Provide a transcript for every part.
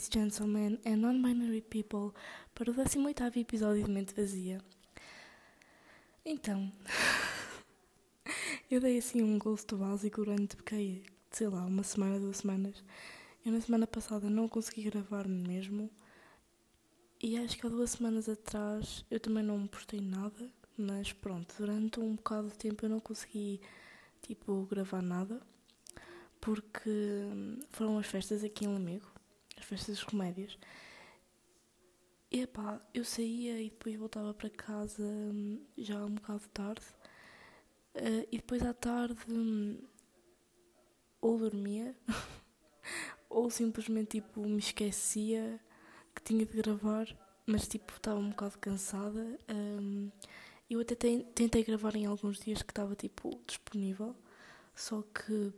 ladies, gentlemen and non-binary people, para o 18 episódio de Mente Vazia. Então, eu dei assim um gosto básico durante, sei lá, uma semana, duas semanas. Eu na semana passada não consegui gravar mesmo. E acho que há duas semanas atrás eu também não postei nada, mas pronto, durante um bocado de tempo eu não consegui, tipo, gravar nada porque foram as festas aqui em Lamego, as festas das comédias. E pá, eu saía e depois voltava para casa hum, já um bocado tarde. Uh, e depois à tarde hum, ou dormia ou simplesmente tipo me esquecia que tinha de gravar, mas tipo estava um bocado cansada. Um, eu até tentei gravar em alguns dias que estava tipo disponível, só que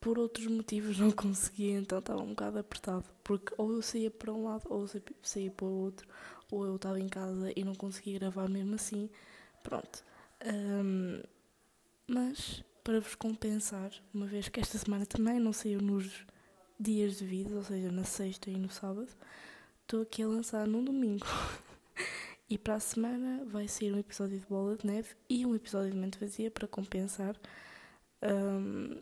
por outros motivos não conseguia, então estava um bocado apertado, porque ou eu saía para um lado ou eu saía para o outro, ou eu estava em casa e não conseguia gravar mesmo assim. Pronto. Um, mas para vos compensar, uma vez que esta semana também não saiu nos dias de vida, ou seja, na sexta e no sábado, estou aqui a lançar num domingo. e para a semana vai sair um episódio de Bola de Neve e um episódio de Mente Vazia para compensar. Um,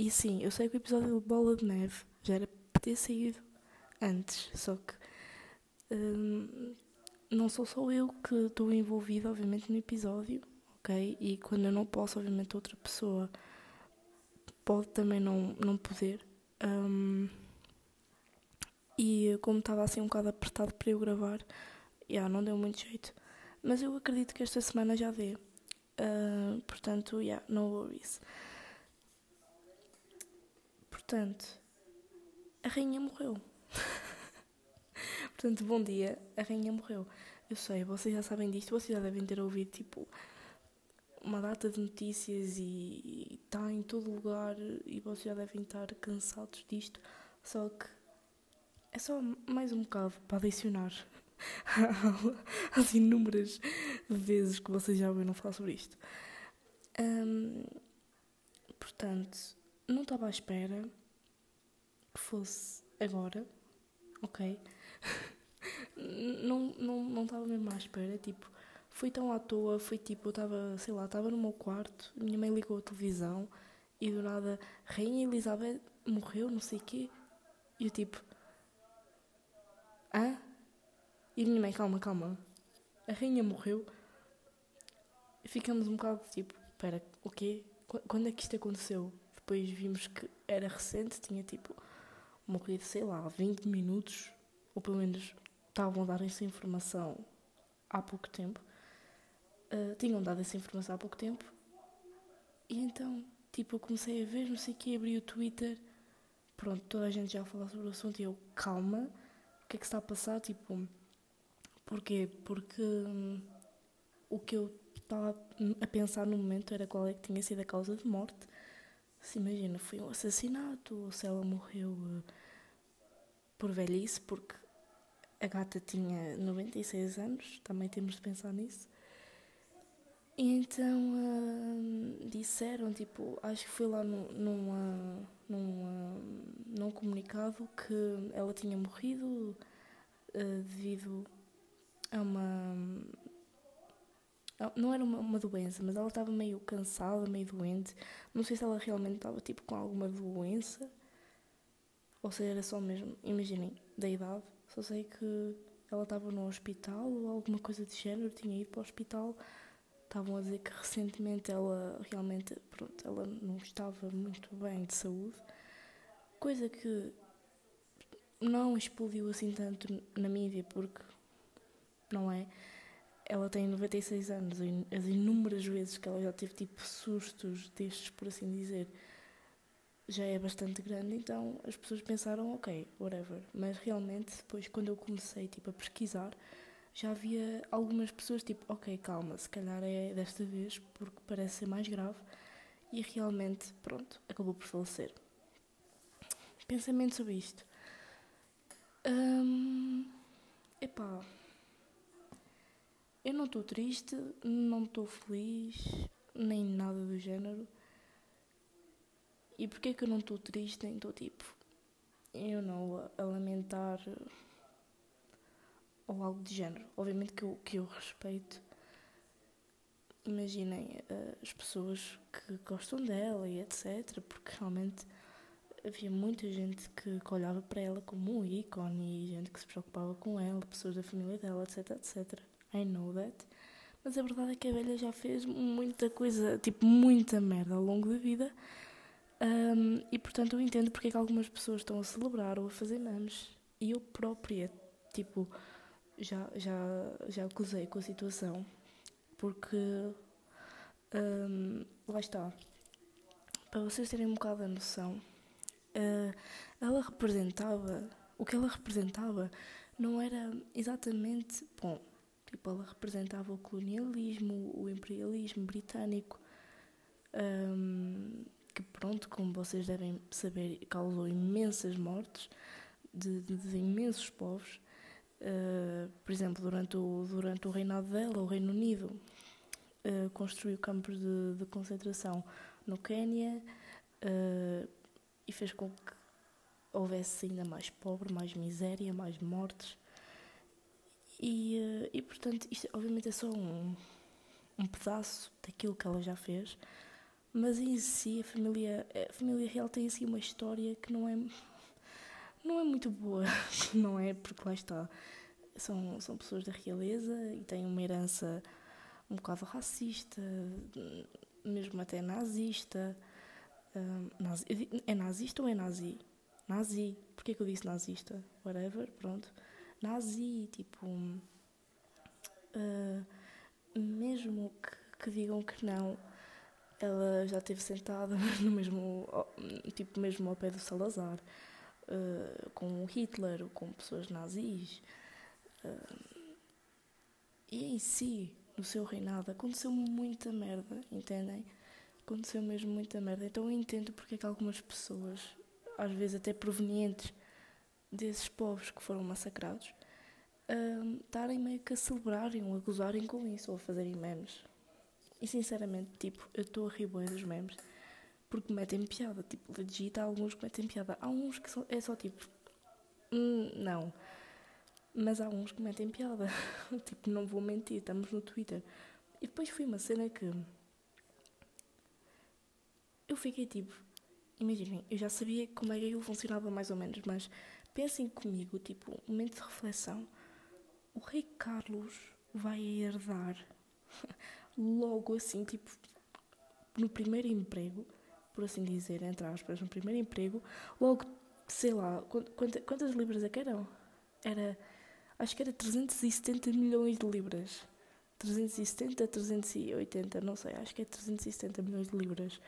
e sim, eu sei que o episódio Bola de Neve já era para ter saído antes, só que hum, não sou só eu que estou envolvida, obviamente, no episódio, ok? E quando eu não posso, obviamente, outra pessoa pode também não, não poder. Um, e como estava assim um bocado apertado para eu gravar, já não deu muito jeito. Mas eu acredito que esta semana já dê. Uh, portanto, yeah, no worries. Portanto, a rainha morreu. Portanto, bom dia, a rainha morreu. Eu sei, vocês já sabem disto, vocês já devem ter ouvido tipo uma data de notícias e está em todo lugar e vocês já devem estar cansados disto. Só que é só mais um bocado para adicionar às inúmeras vezes que vocês já ouviram falar sobre isto. Um, portanto, não estava à espera que fosse agora, ok? não, não, não estava mesmo à espera, tipo, foi tão à toa, foi tipo, eu estava, sei lá, estava no meu quarto, minha mãe ligou a televisão e do nada, Rainha Elizabeth morreu, não sei o quê, e eu tipo, hã? E minha mãe, calma, calma, a Rainha morreu, ficamos um bocado tipo, espera, o quê? Quando é que isto aconteceu? Depois vimos que era recente, tinha tipo morrido, sei lá, 20 minutos, ou pelo menos estavam a dar essa informação há pouco tempo. Uh, tinham dado essa informação há pouco tempo. E então, tipo, eu comecei a ver, não sei o que, abri o Twitter. Pronto, toda a gente já falou sobre o assunto e eu, calma, o que é que está a passar? Tipo, porquê? Porque hum, o que eu estava a pensar no momento era qual é que tinha sido a causa de morte. Se imagina, foi um assassinato ou se ela morreu uh, por velhice, porque a gata tinha 96 anos, também temos de pensar nisso. E então uh, disseram, tipo, acho que foi lá numa, numa, num comunicado que ela tinha morrido uh, devido a uma não era uma, uma doença, mas ela estava meio cansada, meio doente. Não sei se ela realmente estava tipo com alguma doença ou se era só mesmo, imaginem, da idade. Só sei que ela estava no hospital ou alguma coisa de género, tinha ido para o hospital. Estavam a dizer que recentemente ela realmente, pronto, ela não estava muito bem de saúde. Coisa que não explodiu assim tanto na mídia, porque não é? ela tem 96 anos as inúmeras vezes que ela já teve tipo sustos destes, por assim dizer, já é bastante grande, então as pessoas pensaram, ok, whatever. Mas realmente, depois, quando eu comecei tipo, a pesquisar, já havia algumas pessoas tipo, ok, calma, se calhar é desta vez, porque parece ser mais grave. E realmente, pronto, acabou por falecer. Pensamento sobre isto. Hum, epá, eu não estou triste, não estou feliz, nem nada do género. E porquê que eu não estou triste, nem estou tipo. eu não a lamentar ou algo de género. Obviamente que eu, que eu respeito. Imaginem uh, as pessoas que gostam dela e etc. Porque realmente havia muita gente que, que olhava para ela como um ícone e gente que se preocupava com ela, pessoas da família dela, etc, etc. I know that. Mas a verdade é que a velha já fez muita coisa, tipo, muita merda ao longo da vida. Um, e portanto eu entendo porque é que algumas pessoas estão a celebrar ou a fazer memes. E eu própria, tipo, já, já, já acusei com a situação, porque um, lá está. Para vocês terem um bocado a noção, uh, ela representava, o que ela representava não era exatamente, bom, tipo, ela representava o colonialismo, o imperialismo britânico, um, que pronto, como vocês devem saber, causou imensas mortes de, de, de imensos povos. Uh, por exemplo, durante o, durante o reinado dela, o Reino Unido uh, construiu campos de, de, concentração no Quênia uh, e fez com que houvesse ainda mais pobre, mais miséria, mais mortes. E, e portanto, isto obviamente é só um, um pedaço daquilo que ela já fez, mas em si a família, a família real tem assim uma história que não é não é muito boa, não é? Porque lá está. São, são pessoas da realeza e têm uma herança um bocado racista, mesmo até nazista. nazi, é nazista ou é nazi? Nazi. Porquê que eu disse nazista? Whatever, pronto. Nazi, tipo. Uh, mesmo que, que digam que não, ela já esteve sentada no mesmo, tipo, mesmo ao pé do Salazar uh, com Hitler, com pessoas nazis. Uh, e em si, no seu reinado, aconteceu muita merda, entendem? Aconteceu mesmo muita merda. Então eu entendo porque é que algumas pessoas, às vezes até provenientes desses povos que foram massacrados, uh, estarem meio que a celebrarem ou a gozarem com isso ou a fazerem memes. E sinceramente, tipo, eu estou a rir bem dos memes porque metem piada. Tipo, legit, há alguns que metem piada. Há uns que são, é só tipo. Hum, não. Mas há uns que metem piada. tipo, não vou mentir, estamos no Twitter. E depois foi uma cena que. Eu fiquei tipo. Imaginem, eu já sabia como é que aquilo funcionava mais ou menos, mas pensem comigo, tipo, um momento de reflexão. O Rei Carlos vai herdar logo assim, tipo, no primeiro emprego, por assim dizer, entre aspas, no primeiro emprego, logo, sei lá, quantas, quantas libras é que eram? Era, acho que era 370 milhões de libras. 370, 380, não sei, acho que é 370 milhões de libras.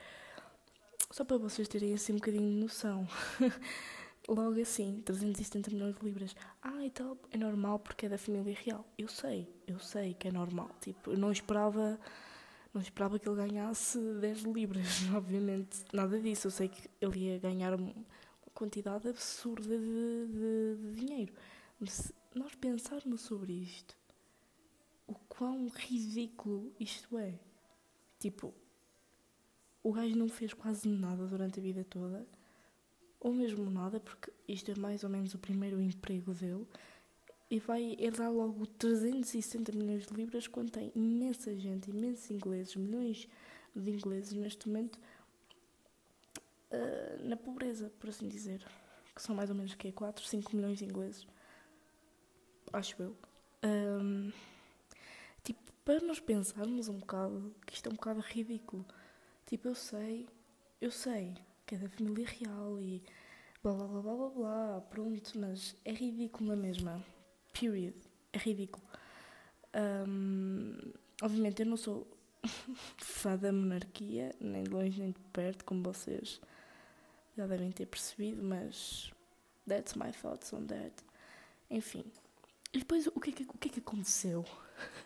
Só para vocês terem assim um bocadinho de noção. Logo assim, 370 milhões de libras. Ah, e tal, é normal porque é da família real. Eu sei, eu sei que é normal. Tipo, eu não esperava não esperava que ele ganhasse 10 libras, obviamente, nada disso. Eu sei que ele ia ganhar uma quantidade absurda de, de, de dinheiro. Mas se nós pensarmos sobre isto, o quão ridículo isto é. Tipo, o gajo não fez quase nada durante a vida toda, ou mesmo nada, porque isto é mais ou menos o primeiro emprego dele e vai herdar logo 360 milhões de libras quando tem imensa gente, imensos ingleses, milhões de ingleses neste momento uh, na pobreza, por assim dizer. Que são mais ou menos que 4, 5 milhões de ingleses. Acho eu. Um, tipo, para nós pensarmos um bocado que isto é um bocado ridículo. Tipo, eu sei, eu sei que é da família real e blá blá blá blá blá, blá pronto, mas é ridículo na mesma. Period. É ridículo. Um, obviamente eu não sou fã da monarquia, nem de longe nem de perto, como vocês já devem ter percebido, mas that's my thoughts on that. Enfim. E depois o que é que, o que, é que aconteceu?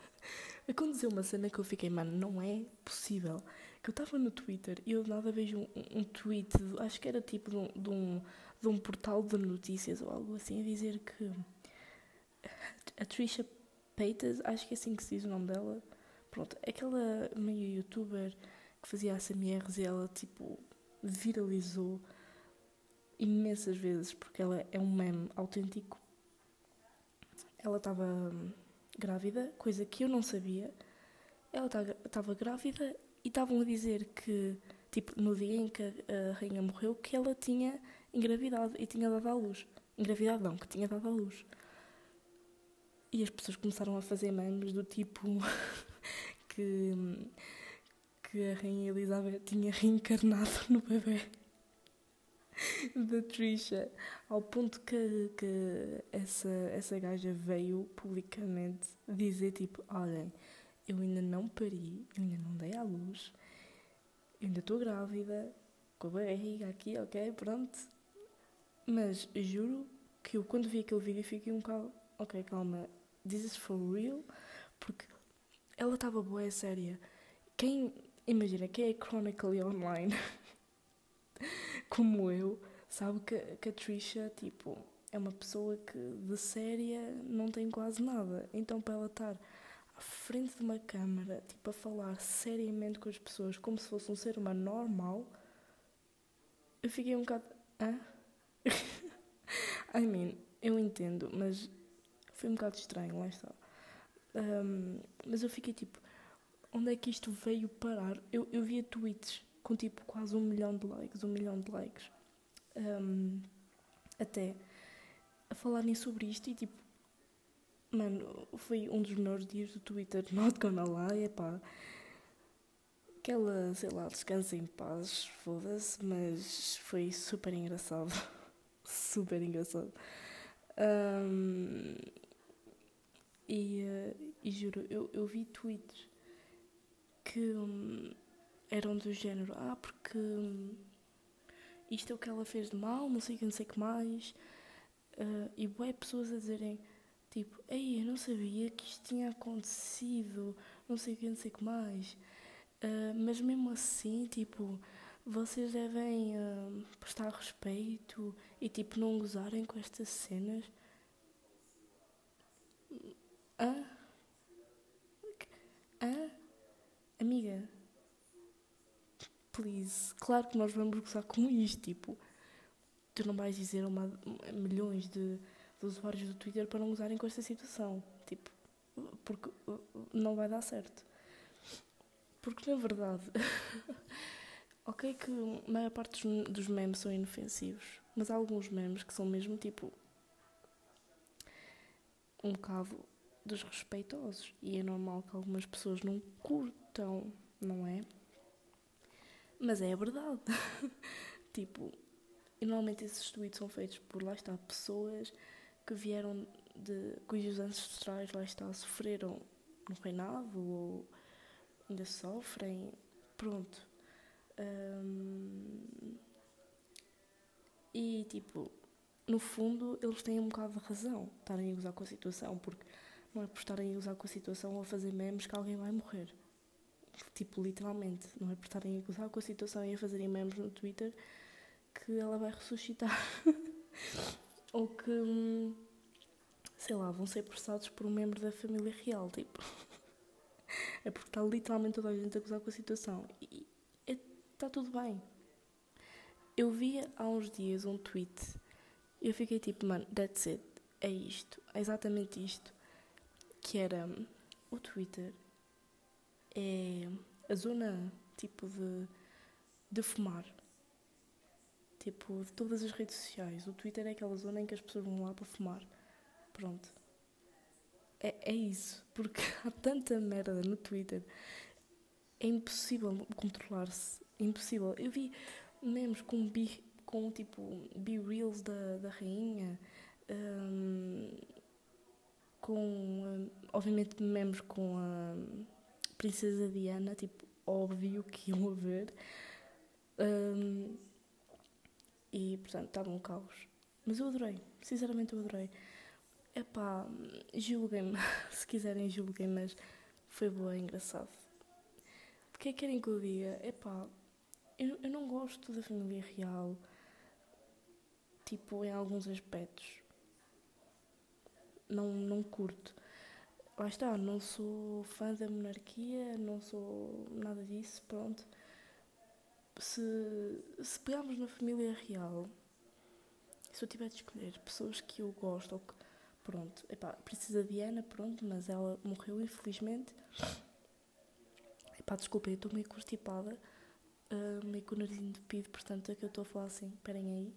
aconteceu uma cena que eu fiquei, mano, não é possível. Que eu estava no Twitter e eu nada vejo um, um tweet, acho que era tipo de um, de um, de um portal de notícias ou algo assim, a dizer que a Trisha Paytas, acho que é assim que se diz o nome dela. Pronto, aquela meio youtuber que fazia ASMRs e ela tipo viralizou imensas vezes, porque ela é um meme autêntico. Ela estava hum, grávida, coisa que eu não sabia. Ela estava grávida e estavam a dizer que, tipo, no dia em que a rainha morreu, que ela tinha engravidado e tinha dado à luz. Engravidado não, que tinha dado à luz. E as pessoas começaram a fazer memes do tipo que, que a Rainha Elizabeth tinha reencarnado no bebê da Trisha, ao ponto que, que essa, essa gaja veio publicamente dizer tipo, olhem, eu ainda não pari, eu ainda não dei à luz, eu ainda estou grávida, com a barriga aqui, ok, pronto. Mas juro que eu quando vi aquele vídeo fiquei um bocado, ok, calma, this is for real, porque ela estava boa, séria. Quem, imagina, quem é chronically online, como eu, sabe que, que a Trisha, tipo, é uma pessoa que de séria não tem quase nada. Então, para ela estar à frente de uma câmara, tipo, a falar seriamente com as pessoas, como se fosse um ser humano normal, eu fiquei um bocado. Hã? I mean, eu entendo, mas foi um bocado estranho, lá está. Um, mas eu fiquei tipo, onde é que isto veio parar? Eu, eu via tweets com tipo quase um milhão de likes, um milhão de likes. Um, até a falarem sobre isto e tipo, mano, foi um dos melhores dias do Twitter, not gonna lie, pá. Aquela, sei lá, descansa em paz, foda-se, mas foi super engraçado. super engraçado. Um, e, uh, e juro, eu, eu vi tweets que um, eram do género: Ah, porque um, isto é o que ela fez de mal, não sei o que, não sei o que mais. Uh, e boé pessoas a dizerem: Tipo, ei, eu não sabia que isto tinha acontecido, não sei o que, não sei o que mais. Uh, mas mesmo assim, tipo, vocês devem uh, prestar respeito e, tipo, não gozarem com estas cenas. Hã? Hã? Amiga, please. Claro que nós vamos gozar com isto. Tipo, tu não vais dizer uma, milhões de, de usuários do Twitter para não gozarem com esta situação. Tipo, porque não vai dar certo. Porque na verdade, ok que a maior parte dos, dos memes são inofensivos, mas há alguns memes que são mesmo tipo um bocado desrespeitosos. E é normal que algumas pessoas não curtam, não é? Mas é a verdade. tipo, e normalmente esses tweets são feitos por lá está pessoas que vieram de cujos ancestrais lá está sofreram no reinado ou ainda sofrem. Pronto. Um, e tipo, no fundo, eles têm um bocado de razão estarem a gozar com a situação, porque não é por estarem a usar com a situação ou a fazer memes que alguém vai morrer. Tipo, literalmente. Não é por estarem a usar com a situação e a fazerem memes no Twitter que ela vai ressuscitar. ou que, hum, sei lá, vão ser processados por um membro da família real. Tipo, é porque está literalmente toda a gente a gozar com a situação. E está tudo bem. Eu vi há uns dias um tweet eu fiquei tipo, mano, that's it. É isto. É exatamente isto que era o Twitter é a zona tipo de, de fumar. Tipo, de todas as redes sociais. O Twitter é aquela zona em que as pessoas vão lá para fumar. Pronto. É, é isso. Porque há tanta merda no Twitter. É impossível controlar-se. Impossível. Eu vi memes com, bi, com tipo, be-reels da, da rainha. Um, com, obviamente, memes com a Princesa Diana, tipo, óbvio que iam haver. Um, e, portanto, estava um caos. Mas eu adorei, sinceramente eu adorei. Epá, julguem-me, se quiserem julguem, mas foi boa, engraçado. O que é que querem que eu diga? Epá, eu, eu não gosto da família real, tipo, em alguns aspectos não, não curto. Lá está, não sou fã da monarquia, não sou nada disso, pronto. Se, se pegarmos na família real, se eu tiver de escolher pessoas que eu gosto ou que, pronto, epá, precisa de Diana, pronto, mas ela morreu infelizmente. Epá, desculpa, eu estou meio constipada, uh, meio com o nariz entupido, portanto é que eu estou a falar assim, esperem aí.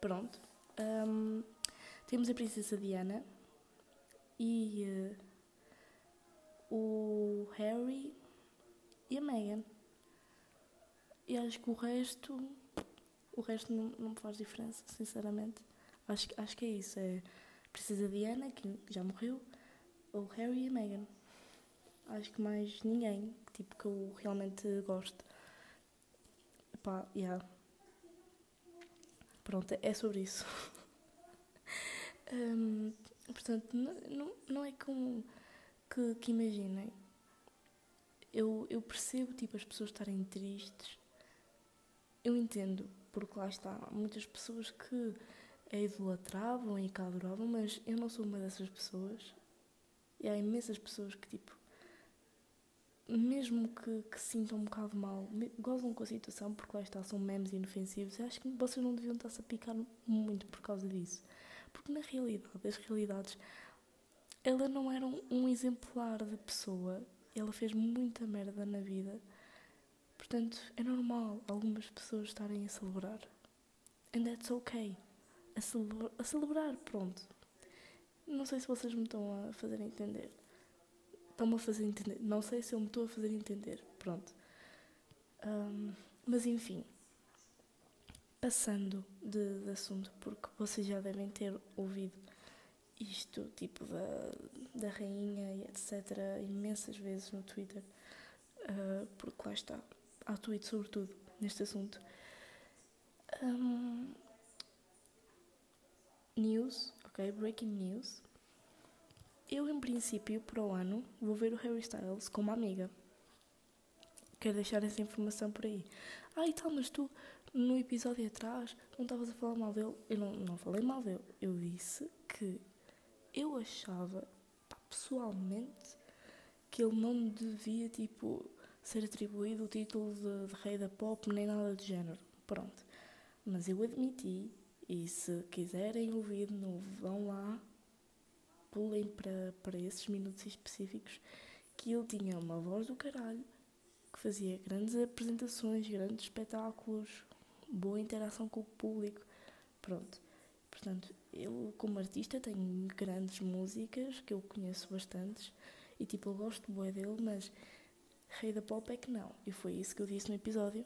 Pronto. Um, temos a princesa Diana e uh, o Harry e a Meghan. E acho que o resto. O resto não, não faz diferença, sinceramente. Acho, acho que é isso. É precisa Diana, que já morreu, o Harry e a Meghan. Acho que mais ninguém, tipo, que eu realmente gosto. Pá, yeah. Pronto, é sobre isso. um, portanto, não, não, não é como que, que imaginem. Eu, eu percebo, tipo, as pessoas estarem tristes eu entendo, porque lá está, há muitas pessoas que a idolatravam e que a adoravam, mas eu não sou uma dessas pessoas. E há imensas pessoas que, tipo, mesmo que, que sintam um bocado mal, gozam com a situação, porque lá está, são memes inofensivos, eu acho que vocês não deviam estar-se a picar muito por causa disso. Porque na realidade, as realidades, ela não era um exemplar de pessoa, ela fez muita merda na vida Portanto, é normal algumas pessoas estarem a celebrar. And that's okay. A, celebra a celebrar, pronto. Não sei se vocês me estão a fazer entender. Estão-me a fazer entender. Não sei se eu me estou a fazer entender. Pronto. Um, mas enfim. Passando de, de, assunto, porque vocês já devem ter ouvido isto, tipo da, da rainha e etc., imensas vezes no Twitter, uh, porque lá está ao tweet sobretudo neste assunto. Um, news, ok? Breaking news. Eu, em princípio, para o ano, vou ver o Harry Styles com uma amiga. Quero deixar essa informação por aí. Ah, e tal, mas tu, no episódio atrás, não estavas a falar mal dele? Eu não, não falei mal dele. Eu disse que eu achava, pessoalmente, que ele não devia, tipo, ser atribuído o título de, de rei da pop nem nada do género. Pronto. Mas eu admiti, e se quiserem ouvir de novo, vão lá, pulem para, para esses minutos específicos, que ele tinha uma voz do caralho, que fazia grandes apresentações, grandes espetáculos, boa interação com o público. Pronto. Portanto, ele como artista tem grandes músicas que eu conheço bastantes e tipo eu gosto boa dele, mas Rei da pop é que não. E foi isso que eu disse no episódio.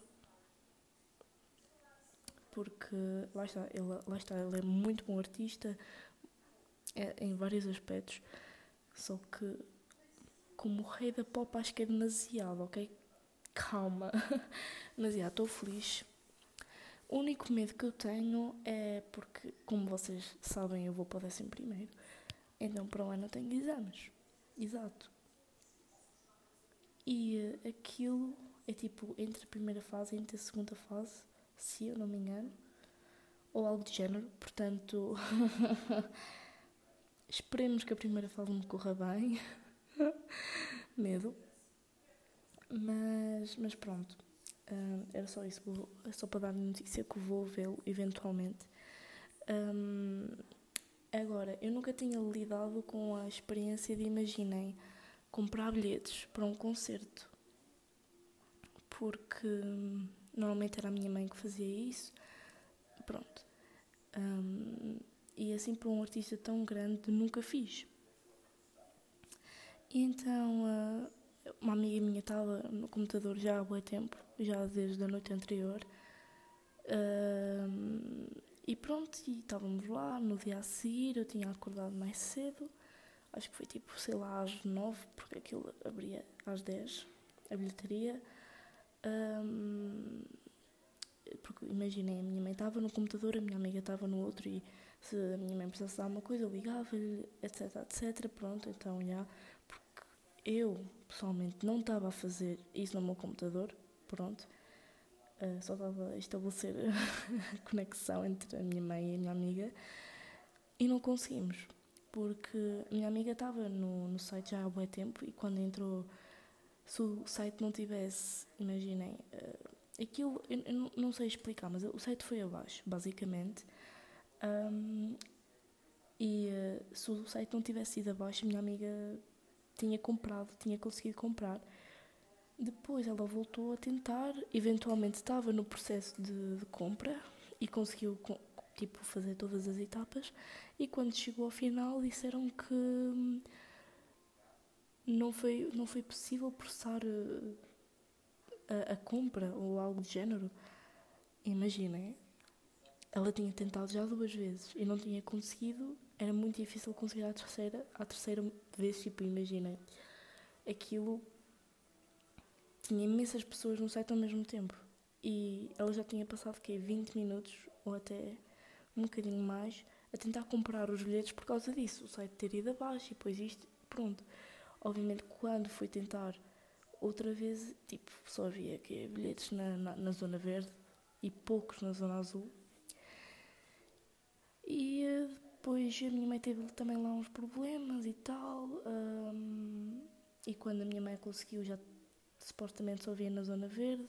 Porque lá está, ele, lá está, ele é muito bom artista é, em vários aspectos. Só que como rei da pop acho que é demasiado, ok? Calma. Mas estou feliz. O único medo que eu tenho é porque, como vocês sabem, eu vou para o décimo primeiro. Então para o ano eu tenho exames. Exato. E uh, aquilo é tipo entre a primeira fase e entre a segunda fase, se eu não me engano, ou algo de género. Portanto, esperemos que a primeira fase me corra bem. Medo. Mas, mas pronto, uh, era só isso. Vou, é só para dar notícia que vou vê-lo eventualmente. Um, agora, eu nunca tinha lidado com a experiência de imaginem comprar bilhetes para um concerto. Porque normalmente era a minha mãe que fazia isso. Pronto. Um, e assim para um artista tão grande nunca fiz. E então uma amiga minha estava no computador já há muito tempo, já desde a noite anterior. Uh, e pronto, e estávamos lá no dia a seguir, eu tinha acordado mais cedo acho que foi tipo, sei lá, às nove, porque aquilo abria às dez, a bilheteria. Um, porque imaginei, a minha mãe estava no computador, a minha amiga estava no outro e se a minha mãe precisasse de alguma coisa, eu ligava-lhe, etc, etc. Pronto, então já. Porque eu, pessoalmente, não estava a fazer isso no meu computador, pronto. Uh, só estava a estabelecer a conexão entre a minha mãe e a minha amiga e não conseguimos porque a minha amiga estava no, no site já há muito tempo e quando entrou, se o site não tivesse, imaginem, uh, aquilo, eu, eu, não sei explicar, mas o site foi abaixo, basicamente. Um, e uh, se o site não tivesse ido abaixo, a minha amiga tinha comprado, tinha conseguido comprar. Depois ela voltou a tentar, eventualmente estava no processo de, de compra e conseguiu tipo fazer todas as etapas e quando chegou ao final disseram que hum, não foi não foi possível processar uh, a, a compra ou algo de género. Imaginem, ela tinha tentado já duas vezes e não tinha conseguido, era muito difícil conseguir a terceira, a terceira vez, tipo, imaginem, aquilo tinha imensas pessoas no site ao mesmo tempo e ela já tinha passado que 20 minutos ou até um bocadinho mais a tentar comprar os bilhetes por causa disso, o site ter ido abaixo e depois isto, pronto. Obviamente quando foi tentar outra vez, tipo, só havia que bilhetes na, na, na, zona verde e poucos na zona azul. E eh, depois a minha mãe teve também lá uns problemas e tal. Um, e quando a minha mãe conseguiu, já supostamente só havia na zona verde.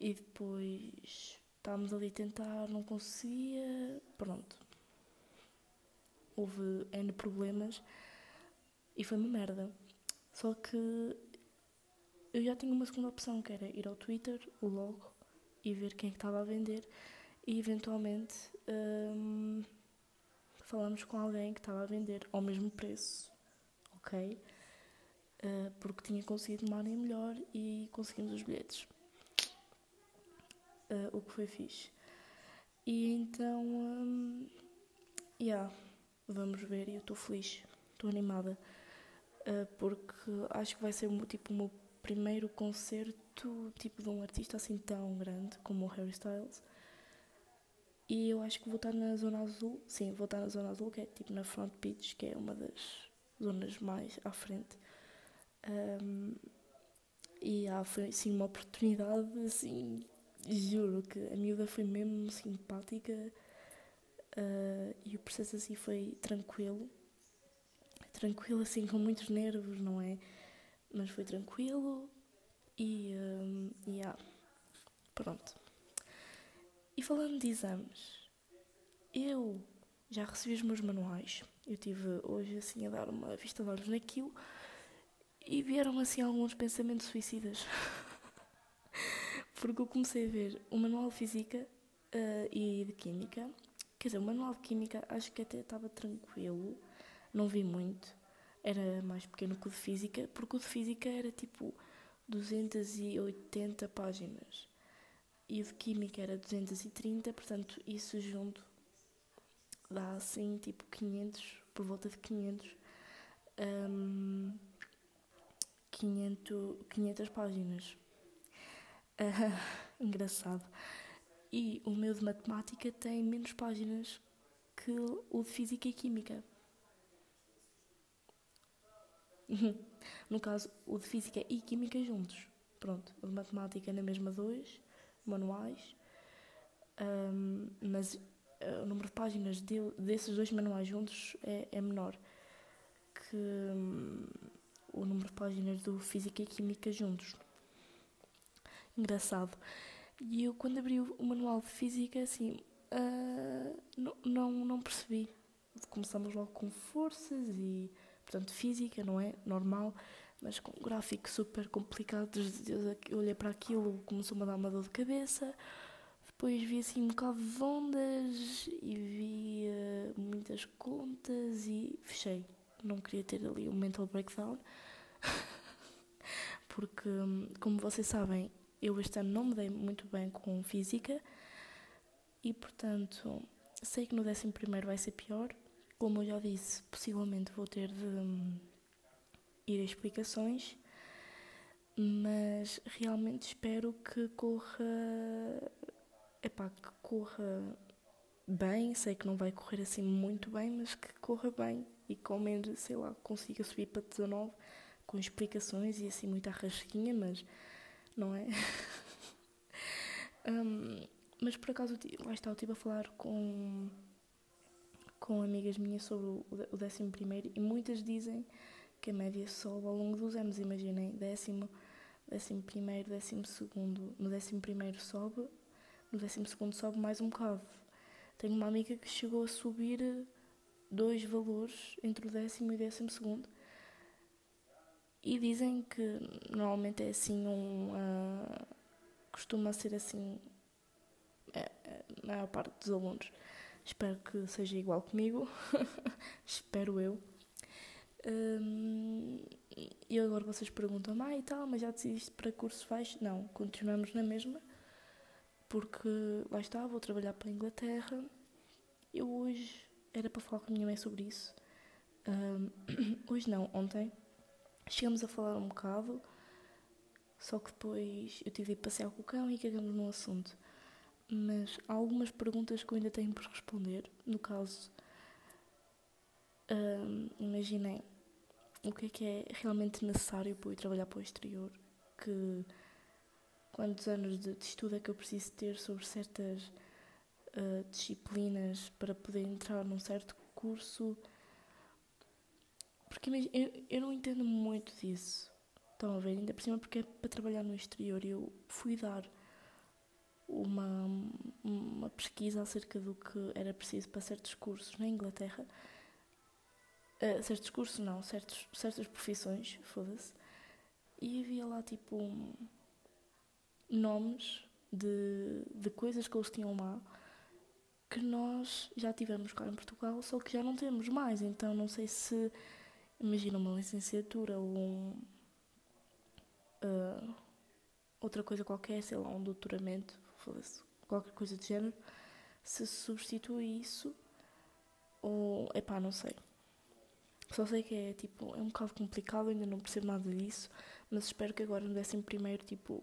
E depois estávamos ali a tentar, não conseguia. Pronto. Houve N problemas e foi uma merda. Só que eu já tinha uma segunda opção, que era ir ao Twitter, o logo, e ver quem é estava a vender. E eventualmente um, falamos com alguém que estava a vender ao mesmo preço, ok? Uh, porque tinha conseguido uma área melhor e conseguimos os bilhetes. Uh, o que foi fixe. E então, um, yeah, vamos ver. Eu estou feliz, estou animada, uh, porque acho que vai ser tipo o meu primeiro concerto tipo de um artista assim tão grande como o Harry Styles. E eu acho que vou estar na Zona Azul. Sim, vou estar na Zona Azul, que é tipo na Front Beach, que é uma das zonas mais à frente. Um, e ah, foi assim uma oportunidade, assim, juro que a miúda foi mesmo simpática uh, e o processo assim foi tranquilo. Tranquilo, assim, com muitos nervos, não é? mas foi tranquilo e, um, yeah, pronto. E falando de exames, eu já recebi os meus manuais. Eu tive hoje assim a dar uma vista de olhos naquilo e vieram assim alguns pensamentos suicidas. Porque eu comecei a ver o manual de física uh, e de química. Quer dizer, o manual de química acho que até estava tranquilo, não vi muito era mais pequeno que o de física, porque o de física era tipo 280 páginas e o de química era 230, portanto, isso junto dá assim tipo 500, por volta de 500, um, 500, 500 páginas. Uh, engraçado. E o meu de matemática tem menos páginas que o de física e química. no caso, o de Física e Química juntos. Pronto, o de Matemática na mesma dois, manuais, um, mas uh, o número de páginas de, desses dois manuais juntos é, é menor que um, o número de páginas do Física e Química juntos. Engraçado. E eu, quando abri o, manual de Física, assim, uh, não, não, não percebi. Começamos logo com forças e portanto física, não é? Normal, mas com um gráfico super complicado. Eu olhei para aquilo, começou-me a dar uma dor de cabeça. Depois vi assim um bocado de ondas e vi uh, muitas contas e fechei. Não queria ter ali um mental breakdown. Porque, como vocês sabem, eu este ano não me dei muito bem com física e, portanto, sei que no décimo primeiro vai ser pior, como eu já disse, possivelmente vou ter de um, ir a explicações, mas realmente espero que corra. Epá, que corra bem. Sei que não vai correr assim muito bem, mas que corra bem e que ao menos, sei lá, consiga subir para 19 com explicações e assim muita rasquinha, mas não é? um, mas por acaso, lá está, eu estive a falar com com amigas minhas sobre o décimo primeiro e muitas dizem que a média sobe ao longo dos anos. Imaginem, décimo, décimo primeiro, décimo segundo. No décimo primeiro sobe, no décimo segundo sobe mais um bocado. Tenho uma amiga que chegou a subir dois valores entre o décimo e o décimo segundo. E dizem que normalmente é assim um. Uh, costuma ser assim a maior parte dos alunos. Espero que seja igual comigo. Espero eu. Um, e agora vocês perguntam, ah e tal, mas já decidiste para curso vais? Não, continuamos na mesma, porque lá está, vou trabalhar para a Inglaterra. Eu hoje era para falar com a minha mãe sobre isso. Um, hoje não, ontem. Chegamos a falar um bocado, só que depois eu tive de passear com o cão e cagamos no assunto. Mas há algumas perguntas que eu ainda tenho por responder. No caso, um, imaginem o que é que é realmente necessário para eu trabalhar para o exterior, que quantos anos de, de estudo é que eu preciso ter sobre certas uh, disciplinas para poder entrar num certo curso. Porque eu, eu não entendo muito disso. Estão a ver? Ainda por cima porque é para trabalhar no exterior. Eu fui dar uma, uma pesquisa acerca do que era preciso para certos cursos na Inglaterra. Uh, certos cursos não, certos, certas profissões, foda-se. E havia lá tipo um, nomes de, de coisas que eles tinham lá que nós já tivemos cá em Portugal, só que já não temos mais. Então não sei se imagina uma licenciatura ou um, uh, outra coisa qualquer, sei lá, um doutoramento, qualquer coisa de género, se substitui isso ou epá, não sei. Só sei que é tipo, é um bocado complicado, ainda não percebo nada disso, mas espero que agora no décimo primeiro tipo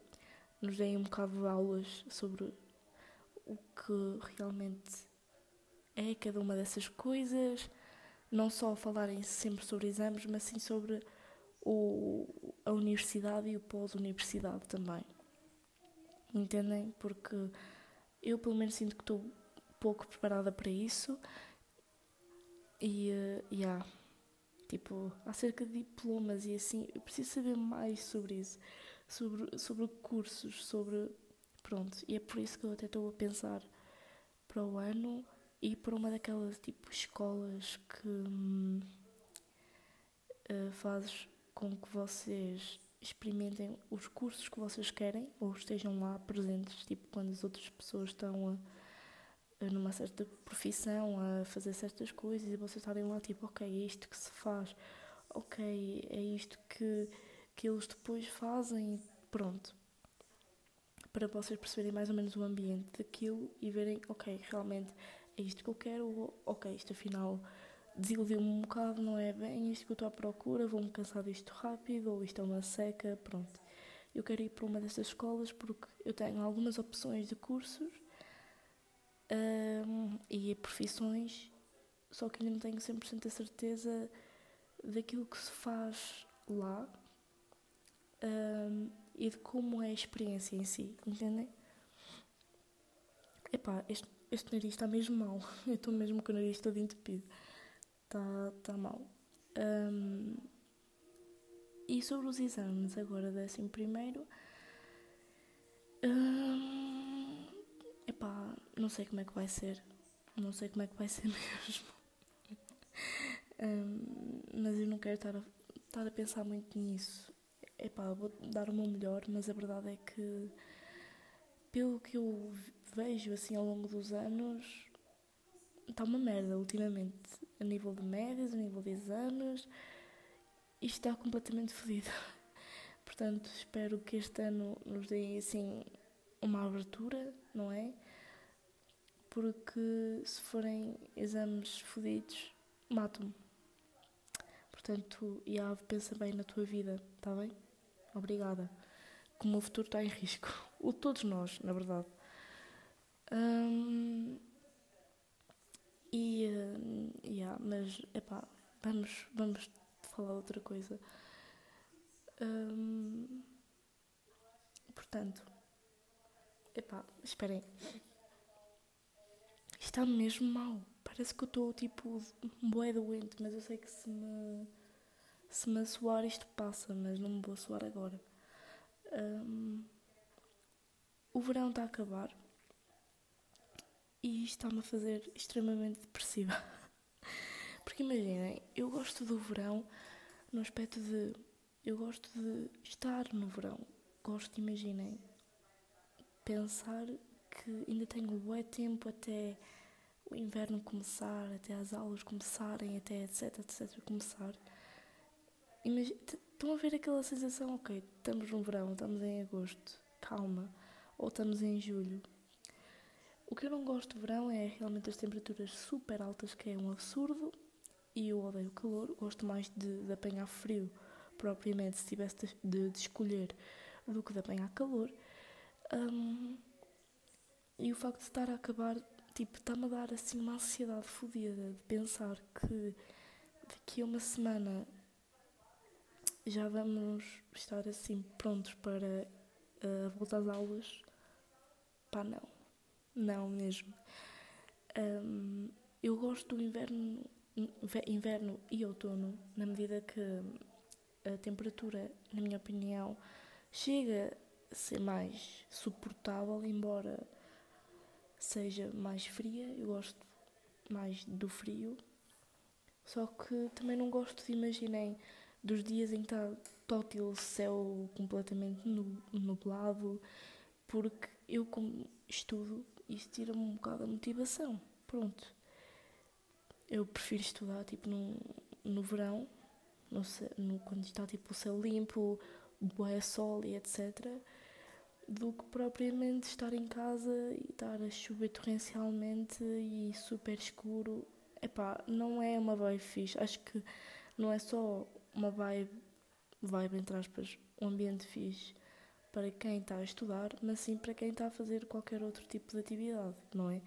nos deem um bocado de aulas sobre o que realmente é cada uma dessas coisas, não só falarem sempre sobre exames, mas sim sobre o, a universidade e o pós-universidade também. Entendem? Porque eu, pelo menos, sinto que estou pouco preparada para isso. E, uh, yeah, tipo, acerca de diplomas e assim, eu preciso saber mais sobre isso, sobre, sobre cursos, sobre. Pronto, e é por isso que eu até estou a pensar para o ano e para uma daquelas tipo escolas que hum, uh, fazes com que vocês experimentem os cursos que vocês querem ou estejam lá presentes, tipo quando as outras pessoas estão a, a numa certa profissão a fazer certas coisas e vocês estarem lá tipo, ok, é isto que se faz, ok, é isto que, que eles depois fazem, pronto. Para vocês perceberem mais ou menos o ambiente daquilo e verem, ok, realmente é isto que eu quero, ok, isto afinal desiludiu-me um bocado, não é bem isto que eu estou à procura, vou-me cansar disto rápido, ou isto é uma seca, pronto. Eu quero ir para uma dessas escolas porque eu tenho algumas opções de cursos um, e profissões, só que ainda não tenho 100% a certeza daquilo que se faz lá um, e de como é a experiência em si, entendem? Epá, este, este nariz está mesmo mal, eu estou mesmo com o nariz todo entupido está tá mal. Um, e sobre os exames, agora décimo primeiro. Um, epá, não sei como é que vai ser. Não sei como é que vai ser mesmo. um, mas eu não quero estar a, estar a pensar muito nisso. Epá, vou dar o meu melhor, mas a verdade é que, pelo que eu vejo assim ao longo dos anos, está uma merda ultimamente a nível de médias, a nível de exames, isto está completamente fodido. Portanto, espero que este ano nos dê assim uma abertura, não é? Porque se forem exames fodidos, matam-me. Portanto, Iave, pensa bem na tua vida, está bem? Obrigada. Como o futuro está em risco. O todos nós, na verdade. Hum, e, uh, yeah, mas, epá, vamos, vamos falar outra coisa. Um, portanto, epá, esperem. Está mesmo mal. Parece que eu estou tipo boé doente, mas eu sei que se me, se me suar isto passa, mas não me vou suar agora. Um, o verão está a acabar e isto está-me a fazer extremamente depressiva. Porque imaginem, eu gosto do verão no aspecto de. Eu gosto de estar no verão. Gosto, imaginem, pensar que ainda tenho um bom tempo até o inverno começar, até as aulas começarem, até etc, etc começar. estão a ver aquela sensação, ok, estamos no verão, estamos em agosto, calma, ou estamos em julho. O que eu não gosto de verão é realmente as temperaturas super altas, que é um absurdo, e eu odeio o calor, gosto mais de, de apanhar frio, propriamente, se tivesse de, de, escolher, do que de apanhar calor. Um, e o facto de estar a acabar Tipo, está-me a dar assim uma ansiedade fodida de pensar que daqui a uma semana já vamos estar assim prontos para uh, voltar às aulas. Pá, não. Não mesmo. Um, eu gosto do inverno, inverno e outono, na medida que a temperatura, na minha opinião, chega a ser mais suportável, embora seja mais fria, eu gosto mais do frio. Só que também não gosto de imaginem dos dias em que está tótil céu completamente nublado, porque eu como estudo, isso tira-me um bocado a motivação. Pronto. Eu prefiro estudar tipo no, no verão, no, no, quando está tipo o céu limpo, boé sol e etc do que propriamente estar em casa e estar a chover torrencialmente e super escuro. Epá, não é uma vibe fixe. Acho que não é só uma vibe, vibe entre aspas, um ambiente fixe para quem está a estudar, mas sim para quem está a fazer qualquer outro tipo de atividade, não é?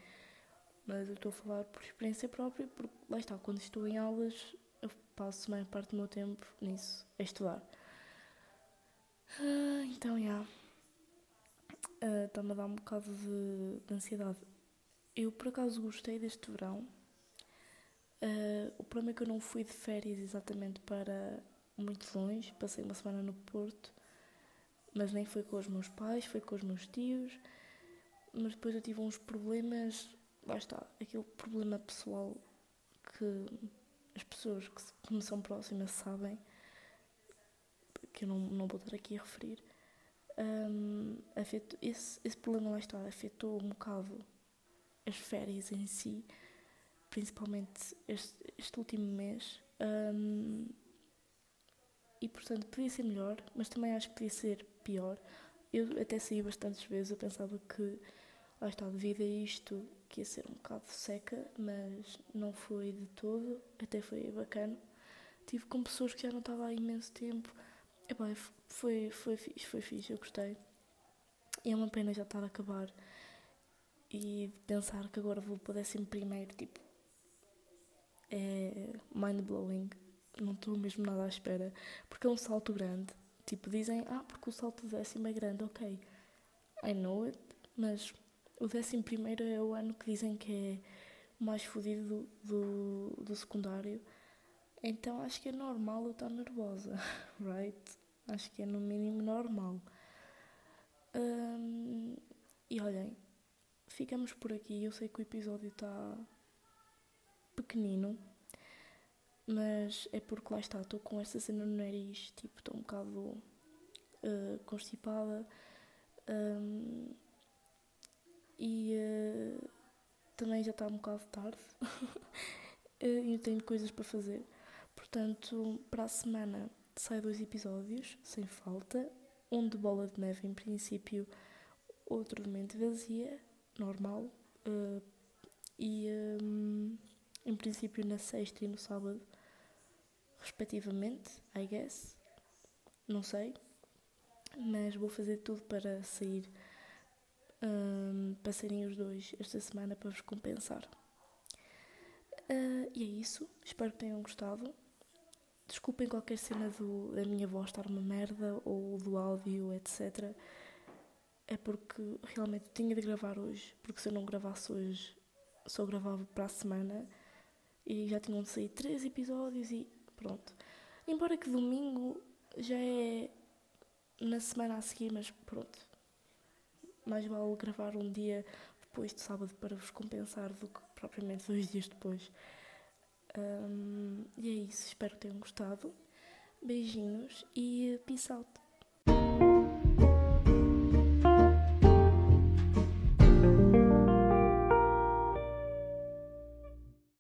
Mas eu estou a falar por experiência própria, porque lá está, quando estou em aulas, eu passo a maior parte do meu tempo nisso, a estudar. Ah, então, já. Yeah está-me ah, a dar um bocado de, de, ansiedade. Eu por acaso gostei deste verão. Uh, o problema é que eu não fui de férias exatamente para muito longe, passei uma semana no Porto, mas nem foi com os meus pais, foi com os meus tios. Mas depois eu tive uns problemas, lá está, aquele problema pessoal que as pessoas que me são próximas sabem, que eu não, não vou estar aqui a referir um, afetou, esse, esse problema lá está, afetou um bocado as férias em si, principalmente este, este último mês. Um, e portanto podia ser melhor, mas também acho que podia ser pior. Eu até saí bastantes vezes, eu pensava que lá está, devido a isto, que ia ser um bocado seca, mas não foi de todo, até foi bacana. Tive com pessoas que já não estava há imenso tempo Epá, foi, foi fixe, foi fixe, eu gostei. E é uma pena já estar a acabar e pensar que agora vou para o décimo primeiro, tipo, é mind blowing. Não estou mesmo nada à espera, porque é um salto grande. Tipo, dizem, ah, porque o salto décimo é grande, ok. I know it, mas o décimo primeiro é o ano que dizem que é o mais fodido do, do, do secundário. Então acho que é normal eu estar nervosa, right? Acho que é no mínimo normal. Um, e olhem, ficamos por aqui. Eu sei que o episódio está pequenino, mas é porque lá está, estou com esta cena no nariz, tipo, estou um bocado uh, constipada. Um, e uh, também já está um bocado tarde e eu tenho coisas para fazer. Portanto, para a semana sai dois episódios, sem falta. Um de bola de neve, em princípio, outro de mente vazia, normal. Uh, e um, em princípio na sexta e no sábado, respectivamente, I guess. Não sei. Mas vou fazer tudo para sair. Um, para os dois esta semana para vos compensar. Uh, e é isso. Espero que tenham gostado. Desculpem qualquer cena do, da minha voz estar uma merda ou do áudio, etc. É porque realmente tinha de gravar hoje, porque se eu não gravasse hoje, só gravava para a semana e já tinham de sair três episódios e pronto. Embora que domingo já é na semana a seguir, mas pronto. Mais vale gravar um dia depois de sábado para vos compensar do que propriamente dois dias depois. Um, e é isso, espero que tenham gostado. Beijinhos e peace out.